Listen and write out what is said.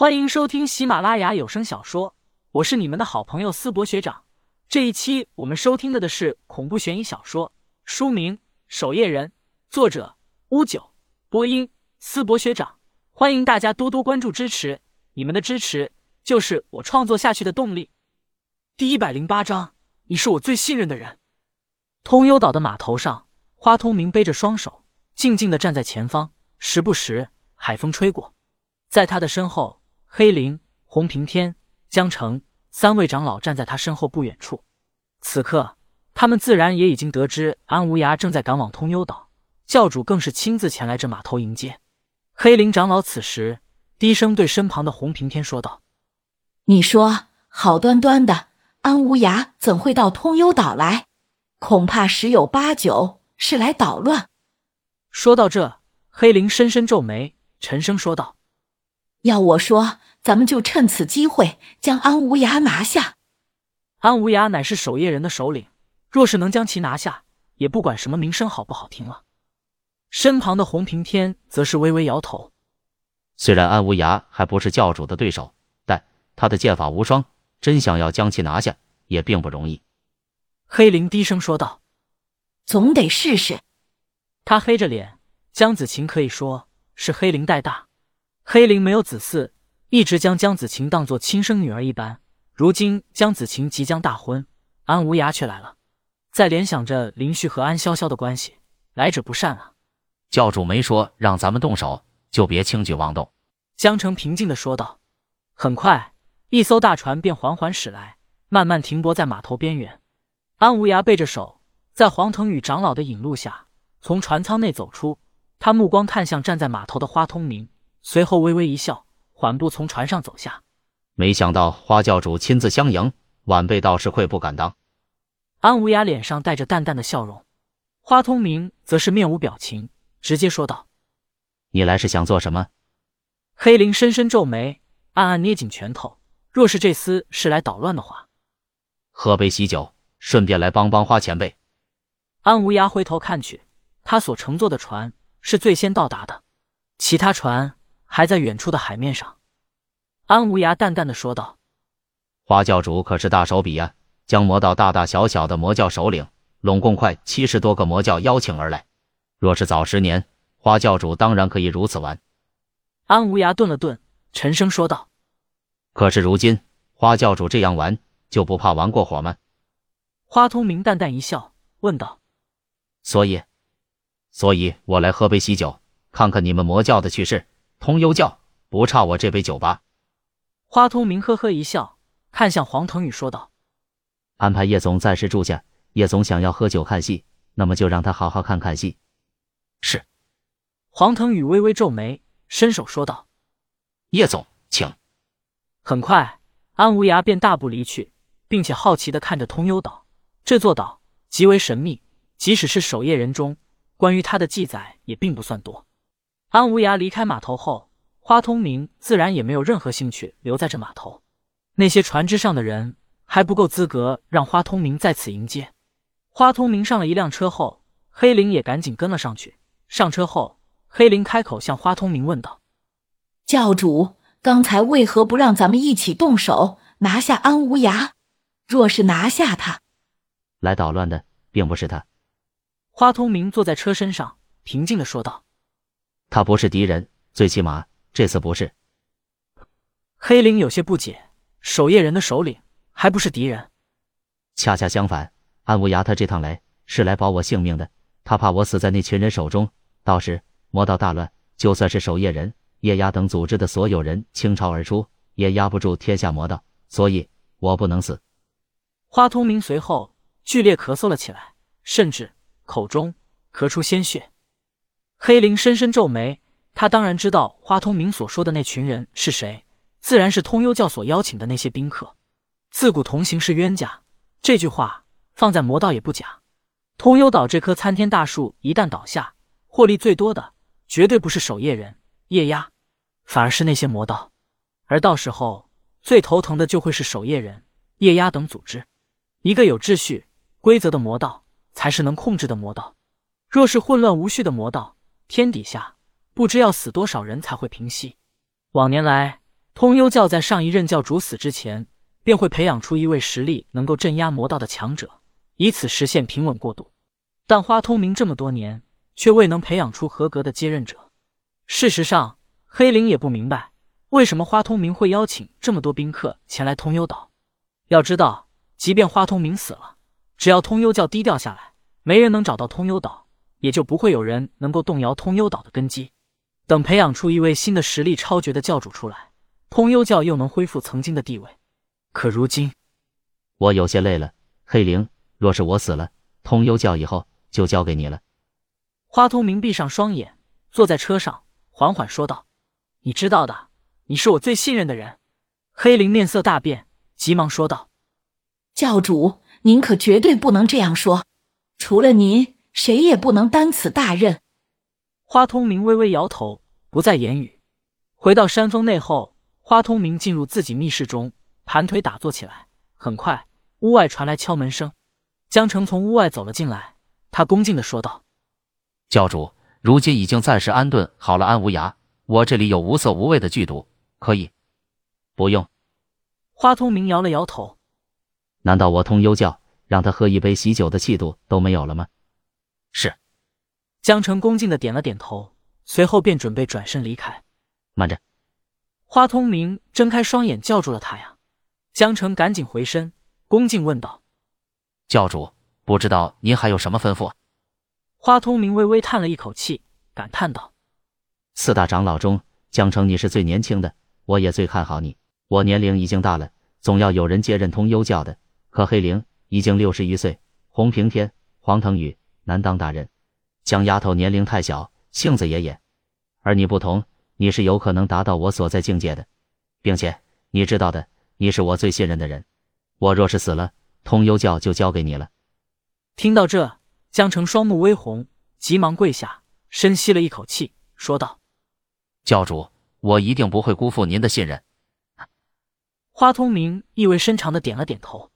欢迎收听喜马拉雅有声小说，我是你们的好朋友思博学长。这一期我们收听的的是恐怖悬疑小说，书名《守夜人》，作者乌九，播音思博学长。欢迎大家多多关注支持，你们的支持就是我创作下去的动力。第一百零八章，你是我最信任的人。通幽岛的码头上，花通明背着双手，静静的站在前方，时不时海风吹过，在他的身后。黑灵、洪平天、江城三位长老站在他身后不远处。此刻，他们自然也已经得知安无涯正在赶往通幽岛，教主更是亲自前来这码头迎接。黑灵长老此时低声对身旁的洪平天说道：“你说，好端端的安无涯怎会到通幽岛来？恐怕十有八九是来捣乱。”说到这，黑灵深深皱眉，沉声说道。要我说，咱们就趁此机会将安无涯拿下。安无涯乃是守夜人的首领，若是能将其拿下，也不管什么名声好不好听了。身旁的洪平天则是微微摇头。虽然安无涯还不是教主的对手，但他的剑法无双，真想要将其拿下也并不容易。黑灵低声说道：“总得试试。”他黑着脸，江子晴可以说是黑灵带大。黑灵没有子嗣，一直将江子晴当作亲生女儿一般。如今江子晴即将大婚，安无涯却来了。再联想着林旭和安潇潇的关系，来者不善啊！教主没说让咱们动手，就别轻举妄动。江澄平静的说道。很快，一艘大船便缓缓驶来，慢慢停泊在码头边缘。安无涯背着手，在黄腾宇长老的引路下，从船舱内走出。他目光看向站在码头的花通明。随后微微一笑，缓步从船上走下。没想到花教主亲自相迎，晚辈倒是愧不敢当。安无涯脸上带着淡淡的笑容，花通明则是面无表情，直接说道：“你来是想做什么？”黑灵深深皱眉，暗暗捏紧拳头。若是这厮是来捣乱的话，喝杯喜酒，顺便来帮帮花前辈。安无涯回头看去，他所乘坐的船是最先到达的，其他船。还在远处的海面上，安无涯淡淡的说道：“花教主可是大手笔呀，将魔道大大小小的魔教首领，拢共快七十多个魔教邀请而来。若是早十年，花教主当然可以如此玩。”安无涯顿了顿，沉声说道：“可是如今，花教主这样玩，就不怕玩过火吗？”花通明淡淡一笑，问道：“所以，所以我来喝杯喜酒，看看你们魔教的趣事。”通幽教不差我这杯酒吧。花通明呵呵一笑，看向黄腾宇说道：“安排叶总暂时住下。叶总想要喝酒看戏，那么就让他好好看看戏。”是。黄腾宇微微皱眉，伸手说道：“叶总，请。”很快，安无涯便大步离去，并且好奇的看着通幽岛。这座岛极为神秘，即使是守夜人中，关于他的记载也并不算多。安无涯离开码头后，花通明自然也没有任何兴趣留在这码头。那些船只上的人还不够资格让花通明在此迎接。花通明上了一辆车后，黑灵也赶紧跟了上去。上车后，黑灵开口向花通明问道：“教主，刚才为何不让咱们一起动手拿下安无涯？若是拿下他，来捣乱的并不是他。”花通明坐在车身上，平静的说道。他不是敌人，最起码这次不是。黑灵有些不解，守夜人的首领还不是敌人？恰恰相反，安无涯他这趟来是来保我性命的。他怕我死在那群人手中，到时魔道大乱，就算是守夜人、夜压等组织的所有人倾巢而出，也压不住天下魔道。所以我不能死。花通明随后剧烈咳嗽了起来，甚至口中咳出鲜血。黑灵深深皱眉，他当然知道花通明所说的那群人是谁，自然是通幽教所邀请的那些宾客。自古同行是冤家，这句话放在魔道也不假。通幽岛这棵参天大树一旦倒下，获利最多的绝对不是守夜人、夜鸦，反而是那些魔道。而到时候最头疼的就会是守夜人、夜鸦等组织。一个有秩序、规则的魔道，才是能控制的魔道。若是混乱无序的魔道，天底下不知要死多少人才会平息。往年来，通幽教在上一任教主死之前，便会培养出一位实力能够镇压魔道的强者，以此实现平稳过渡。但花通明这么多年，却未能培养出合格的接任者。事实上，黑灵也不明白为什么花通明会邀请这么多宾客前来通幽岛。要知道，即便花通明死了，只要通幽教低调下来，没人能找到通幽岛，也就不会有人能够动摇通幽岛的根基。等培养出一位新的实力超绝的教主出来，通幽教又能恢复曾经的地位。可如今，我有些累了。黑灵，若是我死了，通幽教以后就交给你了。花通明闭上双眼，坐在车上，缓缓说道：“你知道的，你是我最信任的人。”黑灵面色大变，急忙说道：“教主，您可绝对不能这样说，除了您，谁也不能担此大任。”花通明微微摇头，不再言语。回到山峰内后，花通明进入自己密室中，盘腿打坐起来。很快，屋外传来敲门声，江澄从屋外走了进来。他恭敬的说道：“教主，如今已经暂时安顿好了安无涯，我这里有无色无味的剧毒，可以。”不用。花通明摇了摇头。难道我通幽教让他喝一杯喜酒的气度都没有了吗？是。江城恭敬的点了点头，随后便准备转身离开。慢着！花通明睁开双眼叫住了他呀。江城赶紧回身，恭敬问道：“教主，不知道您还有什么吩咐？”花通明微微叹了一口气，感叹道：“四大长老中，江城你是最年轻的，我也最看好你。我年龄已经大了，总要有人接任通幽教的。可黑灵已经六十一岁，洪平天、黄腾宇难当大人。”江丫头年龄太小，性子也野，而你不同，你是有可能达到我所在境界的，并且你知道的，你是我最信任的人。我若是死了，通幽教就交给你了。听到这，江城双目微红，急忙跪下，深吸了一口气，说道：“教主，我一定不会辜负您的信任。”花通明意味深长的点了点头。